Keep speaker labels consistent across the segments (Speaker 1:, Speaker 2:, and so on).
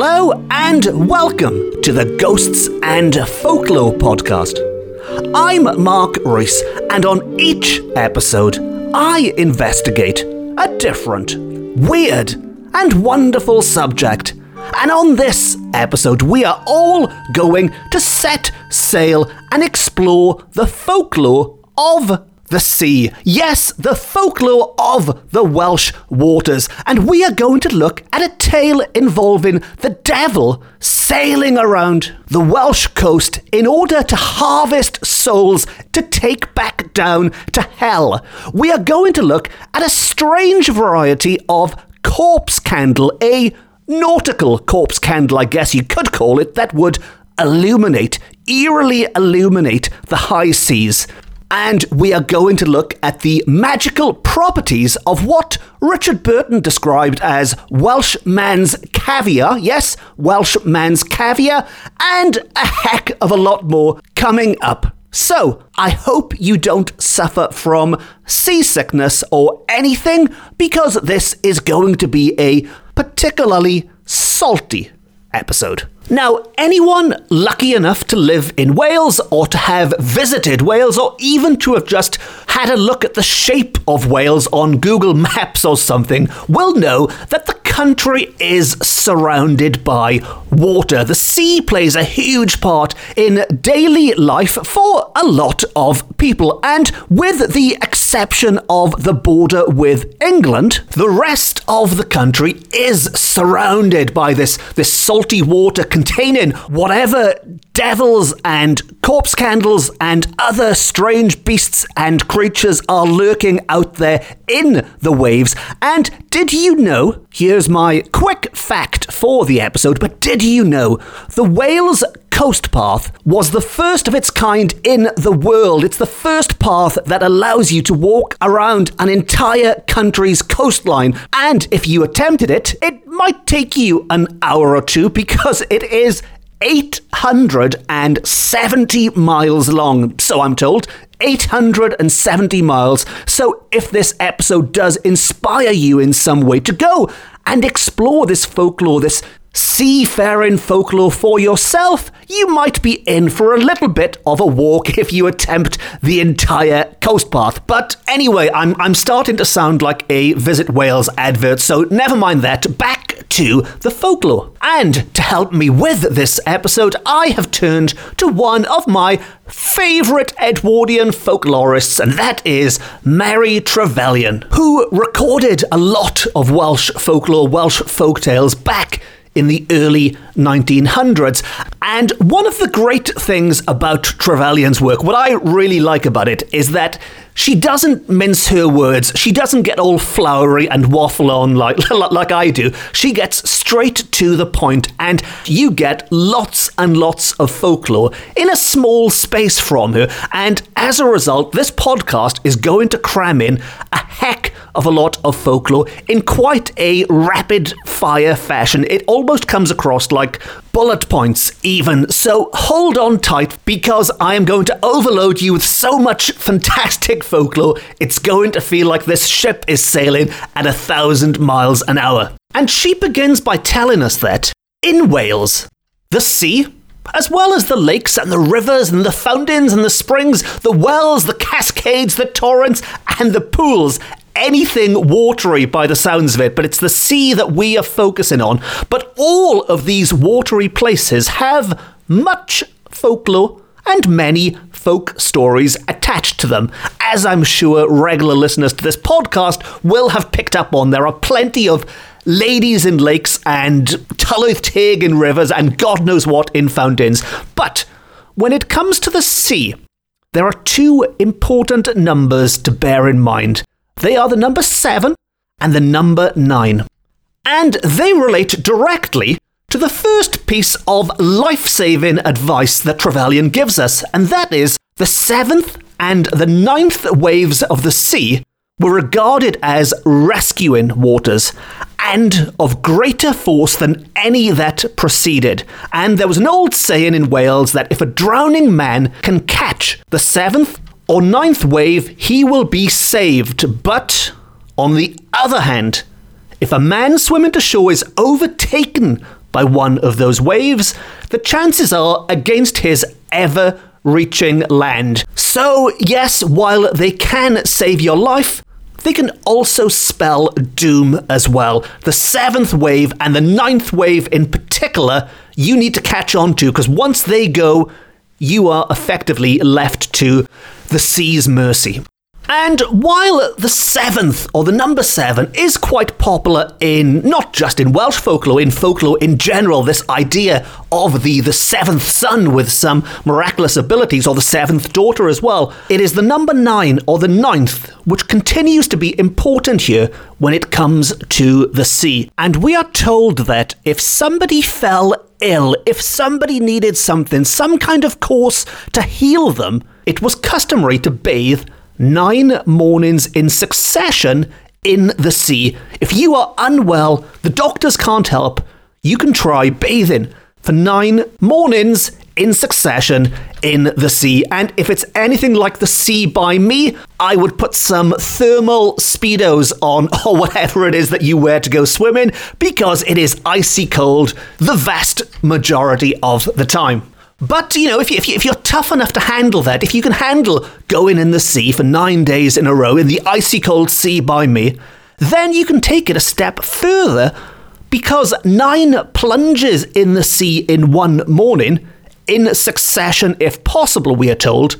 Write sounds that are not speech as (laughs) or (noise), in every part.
Speaker 1: Hello and welcome to the Ghosts and Folklore podcast. I'm Mark Rees, and on each episode, I investigate a different, weird, and wonderful subject. And on this episode, we are all going to set sail and explore the folklore of the sea. Yes, the folklore of the Welsh waters. And we are going to look at a tale involving the devil sailing around the Welsh coast in order to harvest souls to take back down to hell. We are going to look at a strange variety of corpse candle, a nautical corpse candle, I guess you could call it, that would illuminate, eerily illuminate the high seas. And we are going to look at the magical properties of what Richard Burton described as Welsh man's caviar. Yes, Welsh man's caviar, and a heck of a lot more coming up. So, I hope you don't suffer from seasickness or anything, because this is going to be a particularly salty episode. Now, anyone lucky enough to live in Wales or to have visited Wales or even to have just had a look at the shape of Wales on Google Maps or something will know that the country is surrounded by water. The sea plays a huge part in daily life for a lot of people, and with the exception of the border with England, the rest of the country is surrounded by this, this salty water containing whatever devils and corpse candles and other strange beasts and creatures are lurking out there in the waves. And did you know? Here's my quick fact for the episode, but did you know the Wales Coast Path was the first of its kind in the world? It's the first path that allows you to walk around an entire country's coastline. And if you attempted it, it might take you an hour or two because it is 870 miles long, so I'm told. 870 miles. So if this episode does inspire you in some way to go and explore this folklore, this seafaring folklore for yourself, you might be in for a little bit of a walk (laughs) if you attempt the entire coast path. But anyway, I'm, I'm starting to sound like a Visit Wales advert, so never mind that. Back to the folklore. And to help me with this episode, I have turned to one of my favourite Edwardian folklorists, and that is Mary Trevelyan, who recorded a lot of Welsh folklore, Welsh folk tales back in the early 1900s. And one of the great things about Trevelyan's work, what I really like about it, is that she doesn't mince her words. She doesn't get all flowery and waffle on (laughs) like, like I do. She gets straight to the point, and you get lots and lots of folklore in a small space from her. And as a result, this podcast is going to cram in a heck of a lot of folklore in quite a rapid fire fashion. It almost comes across like bullet points, even. So hold on tight because I am going to overload you with so much (laughs) fantastic folklore, it's going to feel like this ship is sailing at a thousand miles an hour. And she begins by telling us that in Wales, the sea as well as the lakes and the rivers and the fountains and the springs, the wells, the cascades, the torrents, and the pools anything watery by the sounds of it, but it's the sea that we are focusing on. But all of these watery places have much folklore and many folk stories attached to them. As I'm sure regular listeners to this podcast will have picked up on, there are plenty of ladies in lakes and Tylwyth Teg in rivers and God knows what in fountains. But when it comes to the sea, there are two important numbers to bear in mind. They are the number 7 and the number 9. And they relate directly to the first piece of life saving advice that Trevelyan gives us, and that is the seventh and the ninth waves of the sea were regarded as rescuing waters and of greater force than any that preceded. And there was an old saying in Wales that if a drowning man can catch the seventh or ninth wave, he will be saved. But on the other hand, if a man swimming to shore is overtaken by one of those waves, the chances are against his ever reaching land. So, yes, while they can save your life, they can also spell doom as well. The seventh wave and the ninth wave in particular, you need to catch on to because once they go, you are effectively left to the sea's mercy. And while the seventh, or the number seven, is quite popular in not just in Welsh folklore, in folklore in general, this idea of the, the seventh son with some miraculous abilities, or the seventh daughter as well, it is the number nine, or the ninth, which continues to be important here when it comes to the sea. And we are told that if somebody fell ill, if somebody needed something, some kind of course to heal them, it was customary to bathe nine mornings in succession in the sea. If you are unwell, the doctors can't help, you can try bathing for nine mornings in succession in the sea. And if it's anything like the sea by me, I would put some thermal speedos on (laughs) or whatever it is that you wear to go swimming because it is icy cold the vast majority of the time. But, you know, if, you, if, you, if you're tough enough to handle that, if you can handle going in the sea for nine days in a row in the icy cold sea by me, then you can take it a step further because nine plunges in the sea in one morning, in succession if possible, we are told,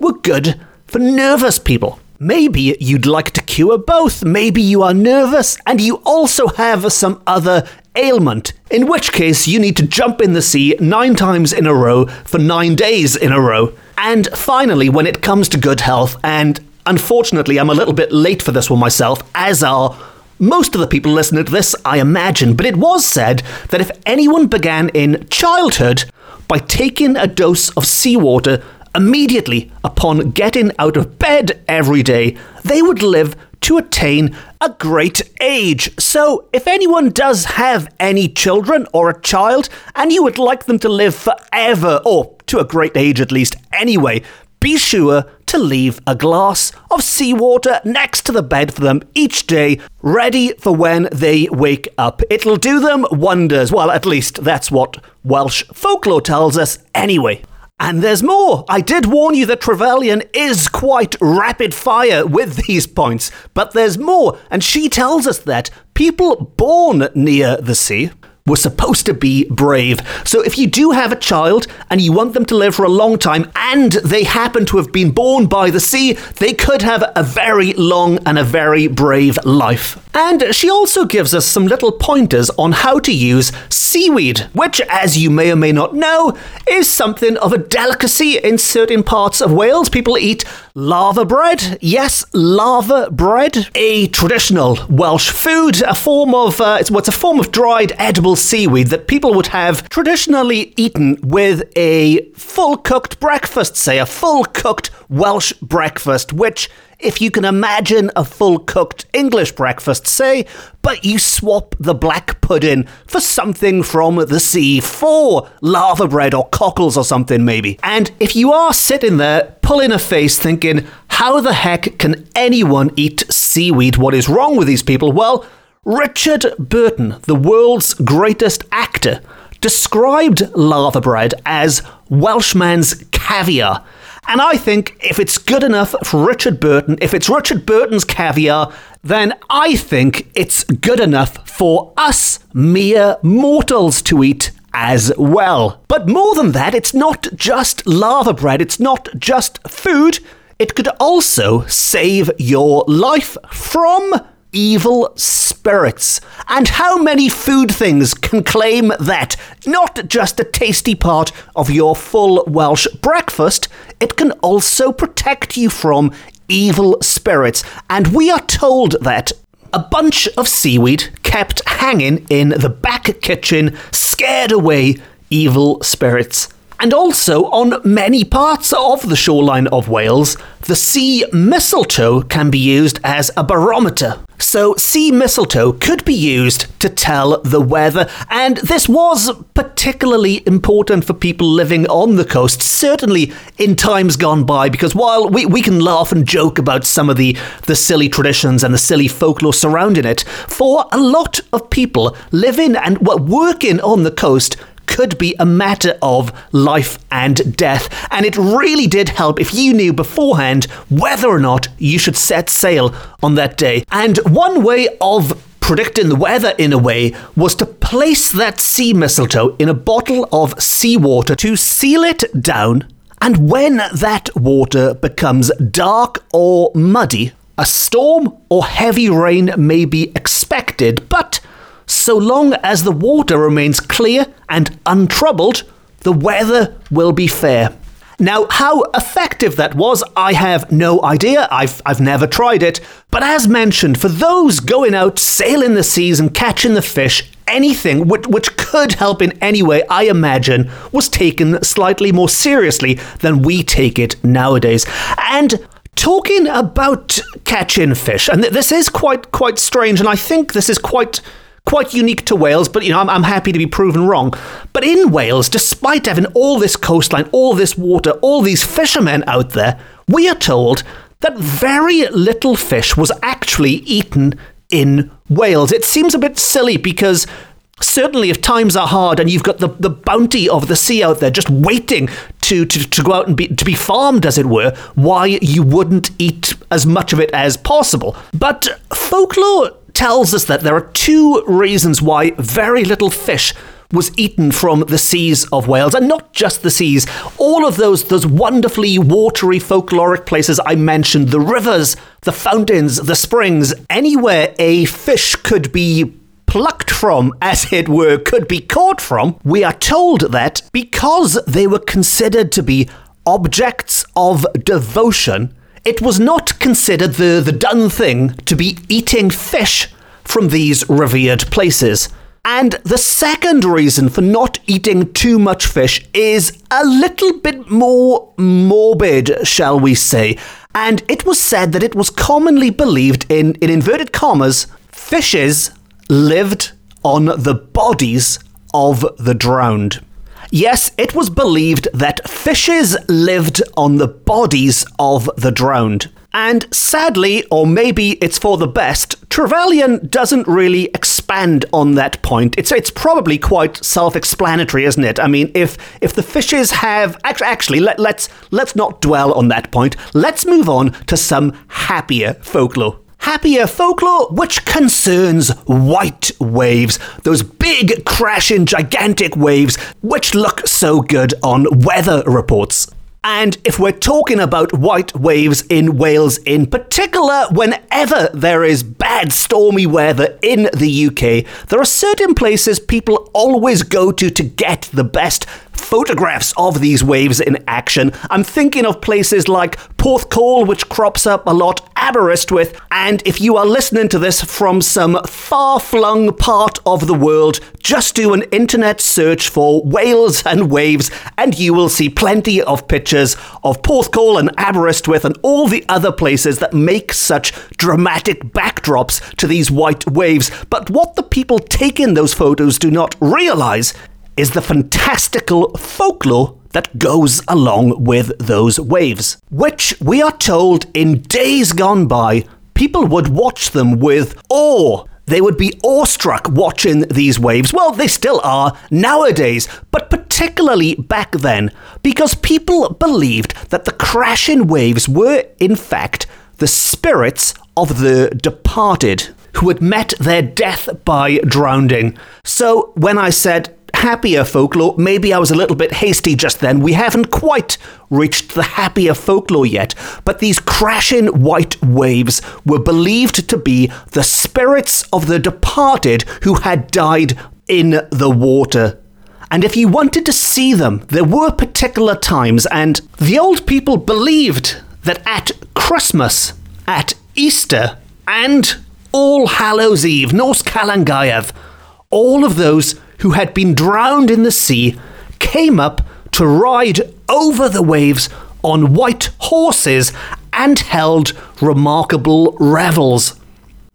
Speaker 1: were good for nervous people. Maybe you'd like to cure both. Maybe you are nervous and you also have some other ailment, in which case you need to jump in the sea nine times in a row for nine days in a row. And finally, when it comes to good health, and unfortunately I'm a little bit late for this one myself, as are most of the people listening to this, I imagine, but it was said that if anyone began in childhood by taking a dose of seawater immediately upon getting out of bed every day, they would live to attain a great age. So, if anyone does have any children or a child and you would like them to live forever, or to a great age at least anyway, be sure to leave a glass of seawater next to the bed for them each day, ready for when they wake up. It'll do them wonders. Well, at least that's what Welsh folklore tells us anyway. And there's more. I did warn you that Trevelyan is quite rapid fire with these points, but there's more. And she tells us that people born near the sea were supposed to be brave. So if you do have a child and you want them to live for a long time and they happen to have been born by the sea, they could have a very long and a very brave life. And she also gives us some little pointers on how to use seaweed, which, as you may or may not know, is something of a delicacy in certain parts of Wales. People eat laverbread. Yes, laverbread, a traditional Welsh food, a form of uh, it's what's a form of dried edible seaweed that people would have traditionally eaten with a full cooked breakfast, say a full cooked Welsh breakfast, which if you can imagine a full cooked English breakfast, say, but you swap the black pudding for something from the sea, for laverbread or cockles or something maybe. And if you are sitting there pulling a face thinking, how the heck can anyone eat seaweed? What is wrong with these people? Well, Richard Burton, the world's greatest actor, described laverbread as Welshman's caviar. And I think if it's good enough for Richard Burton, if it's Richard Burton's caviar, then I think it's good enough for us mere mortals to eat as well. But more than that, it's not just laverbread, it's not just food, it could also save your life from evil spirits. And how many food things can claim that? Not just a tasty part of your full Welsh breakfast, it can also protect you from evil spirits. And we are told that a bunch of seaweed kept hanging in the back kitchen scared away evil spirits. And also, on many parts of the shoreline of Wales, the sea mistletoe can be used as a barometer. So, sea mistletoe could be used to tell the weather, and this was particularly important for people living on the coast, certainly in times gone by, because while we, we can laugh and joke about some of the, the silly traditions and the silly folklore surrounding it, for a lot of people living and working on the coast, could be a matter of life and death. And it really did help if you knew beforehand whether or not you should set sail on that day. And one way of predicting the weather in a way was to place that sea mistletoe in a bottle of seawater to seal it down. And when that water becomes dark or muddy, a storm or heavy rain may be expected, but so long as the water remains clear and untroubled, the weather will be fair. Now, how effective that was, I have no idea. I've, I've never tried it. But as mentioned, for those going out sailing the seas and catching the fish, anything which, which could help in any way, I imagine, was taken slightly more seriously than we take it nowadays. And talking about catching fish, and this is quite quite strange, and I think this is quite quite unique to Wales, but you know, I'm, I'm happy to be proven wrong. But in Wales, despite having all this coastline, all this water, all these fishermen out there, we are told that very little fish was actually eaten in Wales. It seems a bit silly because certainly if times are hard and you've got the, the bounty of the sea out there just waiting to, to, to go out and be to be farmed as it were why you wouldn't eat as much of it as possible but folklore tells us that there are two reasons why very little fish was eaten from the seas of Wales, and not just the seas. All of those those wonderfully watery folkloric places I mentioned, the rivers, the fountains, the springs, anywhere a fish could be plucked from, as it were, could be caught from, we are told that because they were considered to be objects of devotion, it was not considered the, the done thing to be eating fish from these revered places. And the second reason for not eating too much fish is a little bit more morbid, shall we say. And it was said that it was commonly believed in, in inverted commas, fishes lived on the bodies of the drowned. Yes, it was believed that fishes lived on the bodies of the drowned. And sadly, or maybe it's for the best, Trevelyan doesn't really expand on that point. It's it's probably quite self-explanatory, isn't it? I mean, if if the fishes have actually, let, let's let's not dwell on that point. Let's move on to some happier folklore happier folklore which concerns white waves, those big, crashing, gigantic waves which look so good on weather reports. And if we're talking about white waves in Wales in particular, whenever there is bad stormy weather in the UK, there are certain places people always go to to get the best photographs of these waves in action. I'm thinking of places like Porthcawl, which crops up a lot, Aberystwyth, and if you are listening to this from some far flung part of the world, just do an internet search for Wales and waves, and you will see plenty of pictures of Porthcawl and Aberystwyth and all the other places that make such dramatic backdrops to these white waves. But what the people taking those photos do not realize is the fantastical folklore that goes along with those waves, which we are told in days gone by, people would watch them with awe. They would be awestruck watching these waves. Well, they still are nowadays, but particularly back then, because people believed that the crashing waves were, in fact, the spirits of the departed who had met their death by drowning. So when I said happier folklore. Maybe I was a little bit hasty just then. We haven't quite reached the happier folklore yet, but these crashing white waves were believed to be the spirits of the departed who had died in the water. And if you wanted to see them, there were particular times, and the old people believed that at Christmas, at Easter, and All Hallows Eve, Nos Calan Gaeaf, all of those who had been drowned in the sea came up to ride over the waves on white horses and held remarkable revels.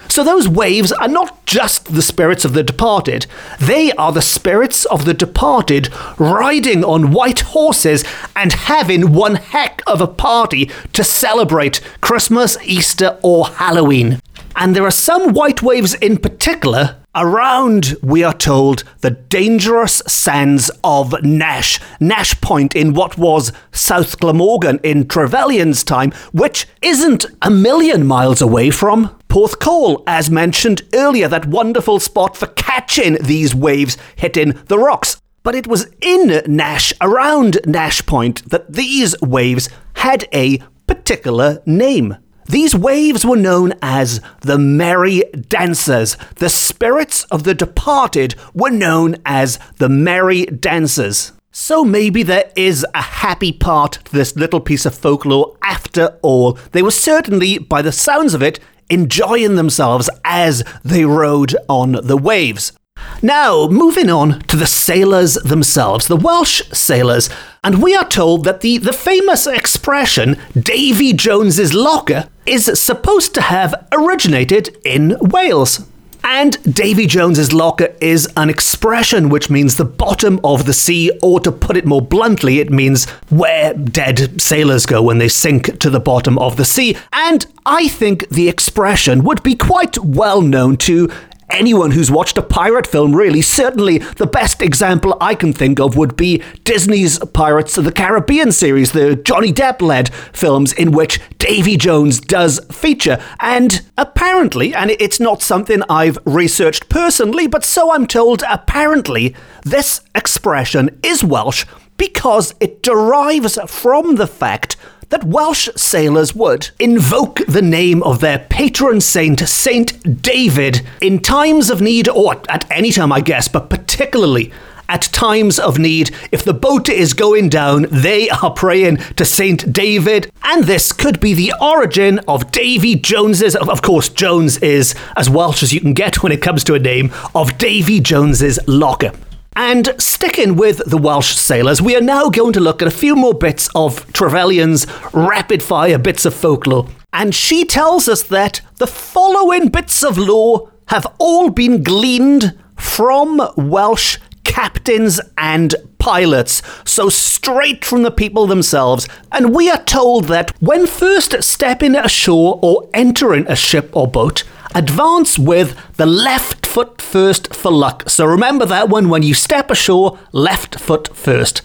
Speaker 1: So those waves are not just the spirits of the departed, they are the spirits of the departed riding on white horses and having one heck of a party to celebrate Christmas, Easter, or Halloween. And there are some white waves in particular around, we are told, the dangerous sands of Nash, Nash Point in what was South Glamorgan in Trevelyan's time, which isn't a million miles away from Porthcawl, as mentioned earlier, that wonderful spot for catching these waves hitting the rocks. But it was in Nash, around Nash Point, that these waves had a particular name. These waves were known as the Merry Dancers. The spirits of the departed were known as the Merry Dancers. So maybe there is a happy part to this little piece of folklore after all. They were certainly, by the sounds of it, enjoying themselves as they rode on the waves. Now, moving on to the sailors themselves, the Welsh sailors, and we are told that the, the famous expression Davy Jones's locker is supposed to have originated in Wales. And Davy Jones's locker is an expression which means the bottom of the sea, or to put it more bluntly, it means where dead sailors go when they sink to the bottom of the sea. And I think the expression would be quite well known to anyone who's watched a pirate film, really. Certainly, the best example I can think of would be Disney's Pirates of the Caribbean series, the Johnny Depp led films in which Davy Jones does feature. And apparently, and it's not something I've researched personally, but so I'm told, apparently, this expression is Welsh because it derives from the fact that Welsh sailors would invoke the name of their patron saint, Saint David, in times of need, or at any time, I guess, but particularly at times of need. If the boat is going down, they are praying to Saint David. And this could be the origin of Davy Jones's, of course, Jones is as Welsh as you can get when it comes to a name, of Davy Jones's locker. And sticking with the Welsh sailors, we are now going to look at a few more bits of Trevelyan's rapid fire bits of folklore. And she tells us that the following bits of lore have all been gleaned from Welsh captains and pilots, so straight from the people themselves. And we are told that when first stepping ashore or entering a ship or boat, advance with the left foot first for luck. So remember that one when you step ashore, left foot first.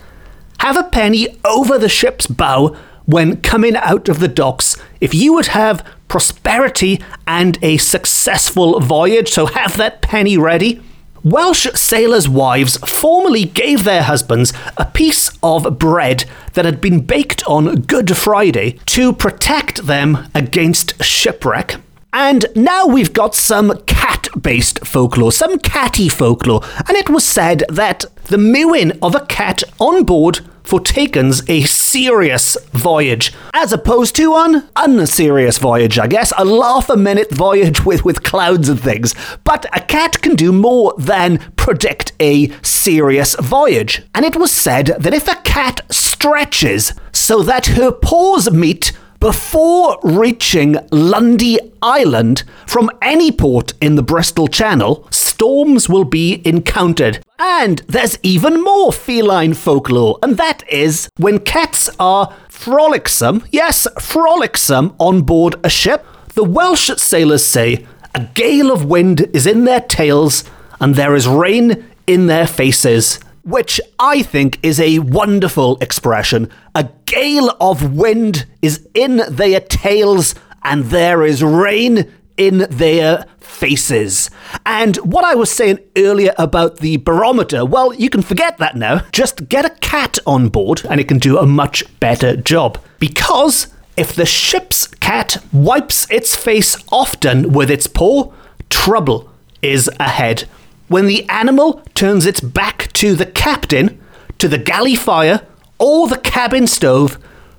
Speaker 1: Have a penny over the ship's bow when coming out of the docks if you would have prosperity and a successful voyage, so have that penny ready. Welsh sailors' wives formerly gave their husbands a piece of bread that had been baked on Good Friday to protect them against shipwreck. And now we've got some cat based folklore, some catty folklore, and it was said that the mewing of a cat on board fortakens a serious voyage, as opposed to an unserious voyage, I guess, a laugh a minute voyage (laughs) with, with clouds and things. But a cat can do more than predict a serious voyage. And it was said that if a cat stretches so that her paws meet before reaching Lundy Island from any port in the Bristol Channel, storms will be encountered. And there's even more feline folklore, and that is when cats are frolicsome, yes, frolicsome on board a ship, the Welsh sailors say a gale of wind is in their tails and there is rain in their faces which I think is a wonderful expression. A gale of wind is in their tails, and there is rain in their faces. And what I was saying earlier about the barometer, well, you can forget that now. Just get a cat on board, and it can do a much better job. Because if the ship's cat wipes its face often with its paw, trouble is ahead when the animal turns its back to the captain, to the galley fire, or the cabin stove,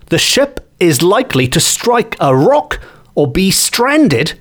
Speaker 1: the ship is likely to strike a rock or be stranded.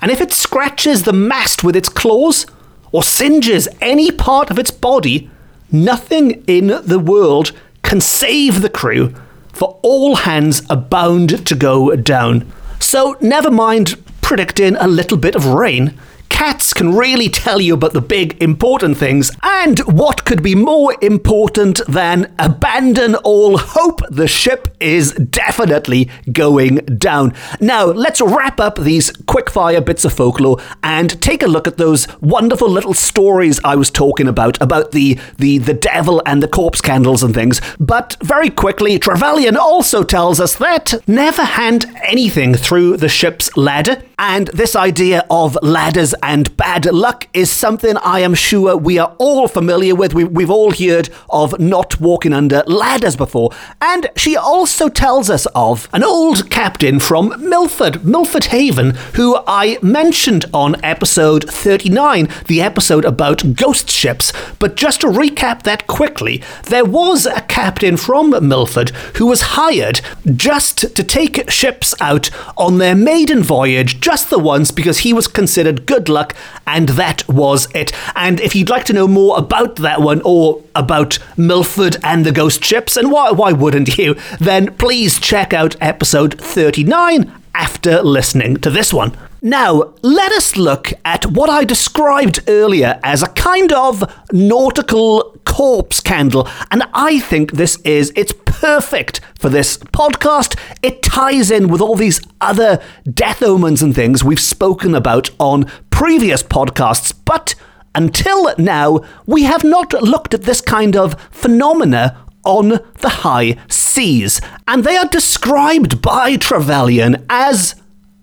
Speaker 1: And if it scratches the mast with its claws or singes any part of its body, nothing in the world can save the crew, for all hands are bound to go down. So, never mind predicting a little bit of rain. Cats can really tell you about the big important things, and what could be more important than abandon all hope? The ship is definitely going down. Now, let's wrap up these quickfire bits of folklore and take a look at those wonderful little stories I was talking about about the the the devil and the corpse candles and things. But very quickly, Trevelyan also tells us that never hand anything through the ship's ladder, and this idea of ladders and bad luck is something I am sure we are all familiar with. We, we've all heard of not walking under ladders before. And she also tells us of an old captain from Milford, Milford Haven, who I mentioned on episode 39, the episode about ghost ships. But just to recap that quickly, there was a captain from Milford who was hired just to take ships out on their maiden voyage, just the once, because he was considered good luck and that was it. And if you'd like to know more about that one or about Milford and the ghost ships, and why, why wouldn't you, then please check out episode 39 after listening to this one. Now, let us look at what I described earlier as a kind of nautical corpse candle, and I think this is it's perfect for this podcast. It ties in with all these other death omens and things we've spoken about on previous podcasts, but until now, we have not looked at this kind of phenomena on the high seas, and they are described by Trevelyan as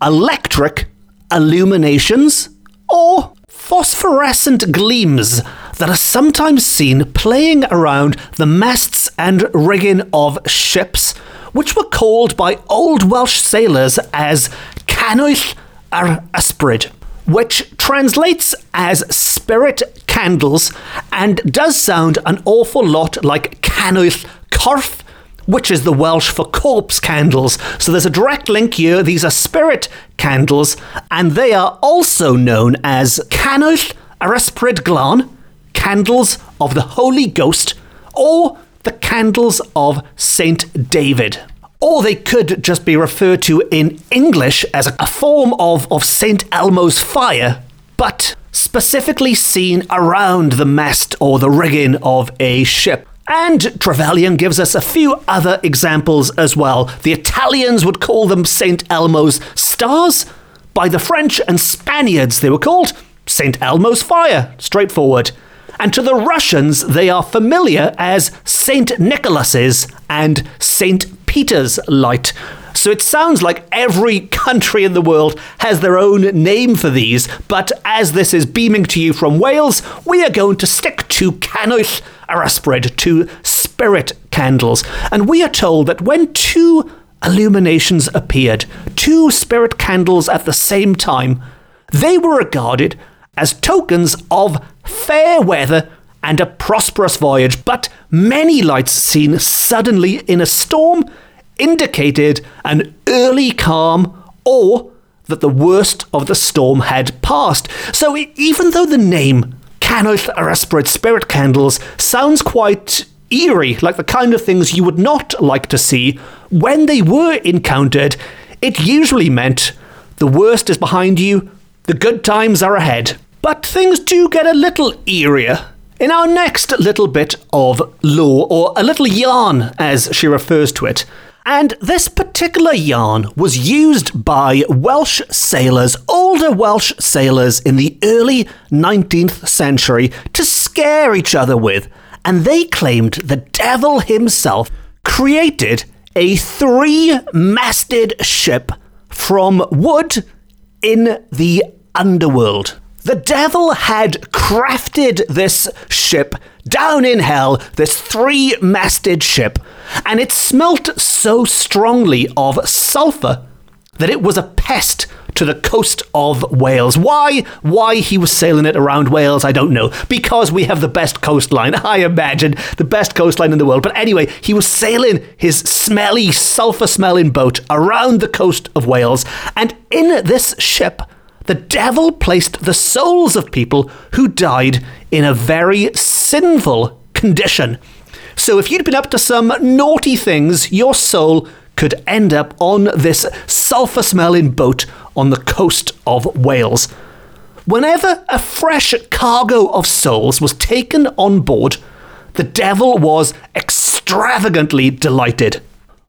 Speaker 1: electric illuminations or phosphorescent gleams that are sometimes seen playing around the masts and rigging of ships, which were called by Old Welsh sailors as canwyll yr ysbryd, which translates as spirit candles and does sound an awful lot like canwyll corff which is the Welsh for corpse candles. So there's a direct link here. These are spirit candles, and they are also known as Canwyll yr ysbryd glân, candles of the Holy Ghost, or the candles of Saint David. Or they could just be referred to in English as a form of, of St. Elmo's fire, but specifically seen around the mast or the rigging of a ship. And Trevelyan gives us a few other examples as well. The Italians would call them St. Elmo's stars. By the French and Spaniards, they were called St. Elmo's fire. Straightforward. And to the Russians, they are familiar as St. Nicholas's and St. Peter's light. So it sounds like every country in the world has their own name for these, but as this is beaming to you from Wales, we are going to stick to Canwyll yr ysbryd, to spirit candles. And we are told that when two illuminations appeared, two spirit candles at the same time, they were regarded as tokens of fair weather and a prosperous voyage, but many lights seen suddenly in a storm indicated an early calm or that the worst of the storm had passed. So even though the name Canwyll yr ysbryd Spirit Candles sounds quite eerie, like the kind of things you would not like to see, when they were encountered, it usually meant the worst is behind you, the good times are ahead. But things do get a little eerier in our next little bit of lore, or a little yarn as she refers to it. And this particular yarn was used by Welsh sailors, older Welsh sailors in the early 19th century, to scare each other with. And they claimed the devil himself created a three masted ship from wood in the underworld. The devil had crafted this ship down in hell, this three masted ship, and it smelt so strongly of sulphur that it was a pest to the coast of Wales. Why? Why he was sailing it around Wales, I don't know. Because we have the best coastline, (laughs) I imagine, the best coastline in the world. But anyway, he was sailing his smelly, sulphur smelling boat around the coast of Wales, and in this ship, the devil placed the souls of people who died in a very sinful condition. So if you'd been up to some naughty things, your soul could end up on this sulphur smelling boat on the coast of Wales. Whenever a fresh cargo of souls was taken on board, the devil was extravagantly delighted.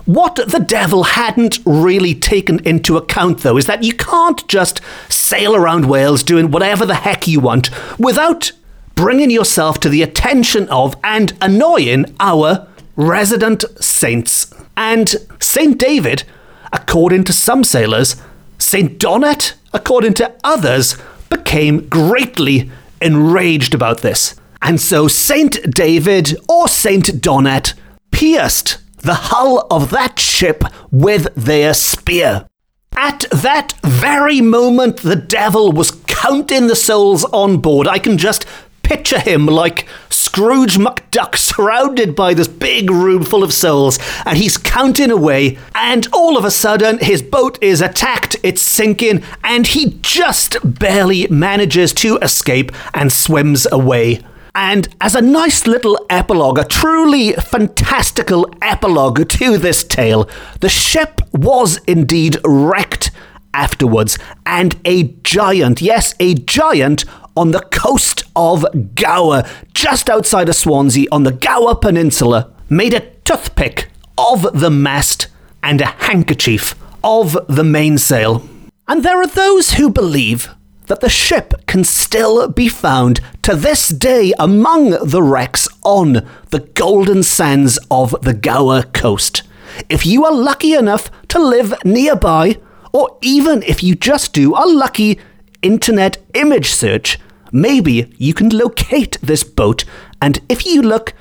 Speaker 1: What the devil hadn't really taken into account, though, is that you can't just sail around Wales doing whatever the heck you want without bringing yourself to the attention of and annoying our resident saints. And Saint David, according to some sailors, Saint Donnet, according to others, became greatly enraged about this. And so Saint David or Saint Donnet pierced the hull of that ship with their spear. At that very moment, the devil was counting the souls on board. I can just picture him like Scrooge McDuck (laughs) surrounded by this big room full of souls, and he's counting away, and all of a sudden his boat is attacked, it's sinking, and he just barely manages to escape and swims away. And as a nice little epilogue, a truly fantastical epilogue to this tale, the ship was indeed wrecked afterwards, and a giant, yes, a giant on the coast of Gower, just outside of Swansea on the Gower Peninsula, made a toothpick of the mast and a handkerchief of the mainsail. And there are those who believe that the ship can still be found to this day among the wrecks on the golden sands of the Gower coast. If you are lucky enough to live nearby, or even if you just do a lucky internet image search, maybe you can locate this boat, and if you look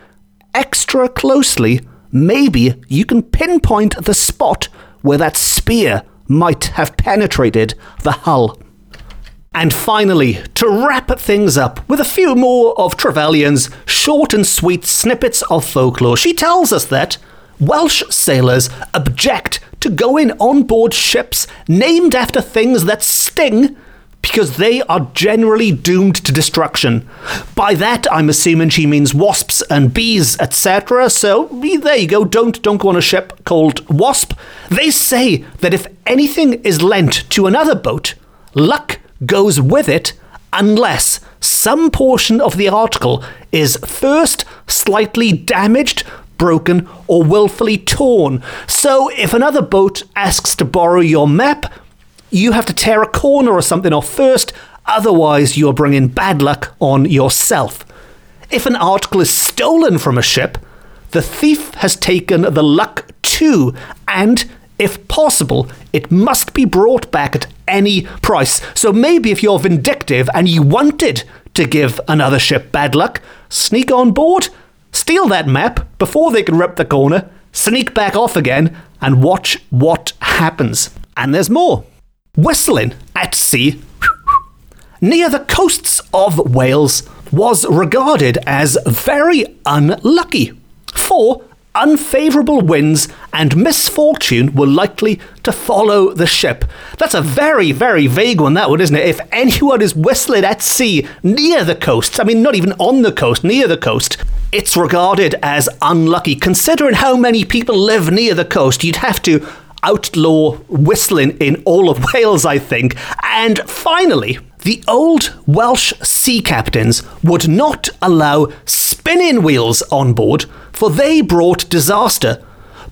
Speaker 1: extra closely, maybe you can pinpoint the spot where that spear might have penetrated the hull. And finally, to wrap things up with a few more of Trevelyan's short and sweet snippets of folklore, she tells us that Welsh sailors object to going on board ships named after things that sting because they are generally doomed to destruction. By that, I'm assuming she means wasps and bees, etc. So there you go. Don't don't go on a ship called Wasp. They say that if anything is lent to another boat, luck goes with it unless some portion of the article is first slightly damaged, broken, or willfully torn. So if another boat asks to borrow your map, you have to tear a corner or something off first, otherwise, you're bringing bad luck on yourself. If an article is stolen from a ship, the thief has taken the luck too, and if possible, it must be brought back at any price. So maybe if you're vindictive and you wanted to give another ship bad luck, sneak on board, steal that map before they can rip the corner, sneak back off again, and watch what happens. And there's more. Whistling at sea near the coasts of Wales was regarded as very unlucky. For unfavourable winds and misfortune were likely to follow the ship. That's a very, very vague one, that one, isn't it? If anyone is whistling at sea near the coast, I mean, not even on the coast, near the coast, it's regarded as unlucky. Considering how many people live near the coast, you'd have to outlaw whistling in all of (laughs) Wales, I think. And finally, the old Welsh sea captains would not allow spinning wheels on board, for they brought disaster.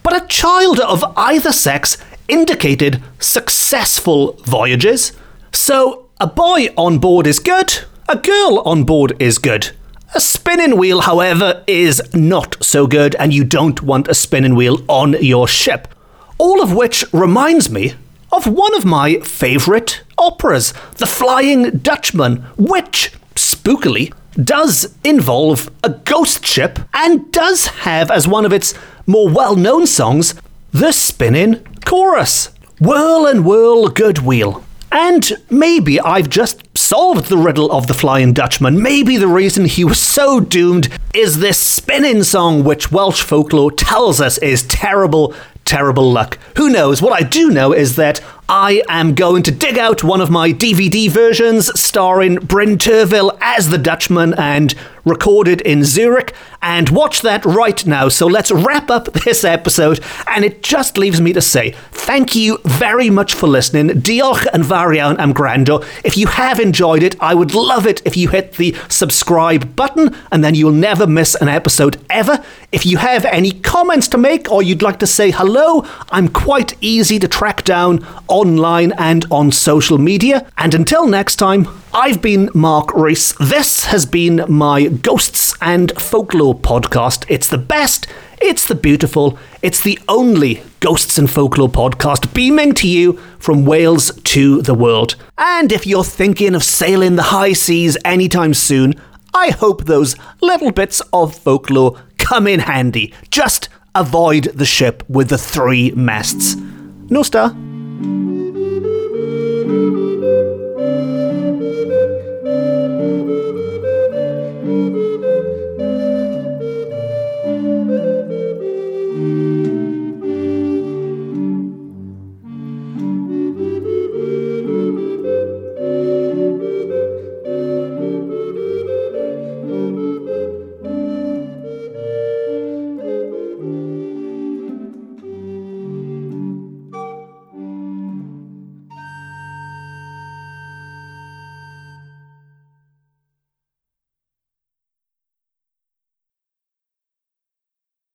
Speaker 1: But a child of either sex indicated successful voyages. So a boy on board is good, a girl on board is good. A spinning wheel, however, is not so good, and you don't want a spinning wheel on your ship. All of which reminds me of one of my favourite operas, The Flying Dutchman, which, spookily, does involve a ghost ship and does have as one of its more well known songs the spinning chorus Whirl and whirl, good wheel. And maybe I've just solved the riddle of the Flying Dutchman. Maybe the reason he was so doomed is this spinning song, which Welsh folklore tells us is terrible terrible luck. Who knows? What I do know is that I am going to dig out one of my DVD versions starring Bryn Terfel as the Dutchman and recorded in Zurich and watch that right now. So let's wrap up (laughs) this episode. And it just leaves me to say thank you very much for listening. Diolch and Varian am Grando. If you have enjoyed it, I would love it if you hit the subscribe button and then you'll never miss an episode ever. If you have any comments to make or you'd like to say hello, I'm quite easy to track down online and on social media. And until next time, I've been Mark Rees. This has been my Ghosts and Folklore podcast. It's the best, it's the beautiful, it's the only Ghosts and Folklore podcast beaming to you from Wales to the world. And if you're thinking of sailing the high seas anytime soon, I hope those little bits of folklore come in handy. Just avoid the ship with the three masts. No star. Thank you.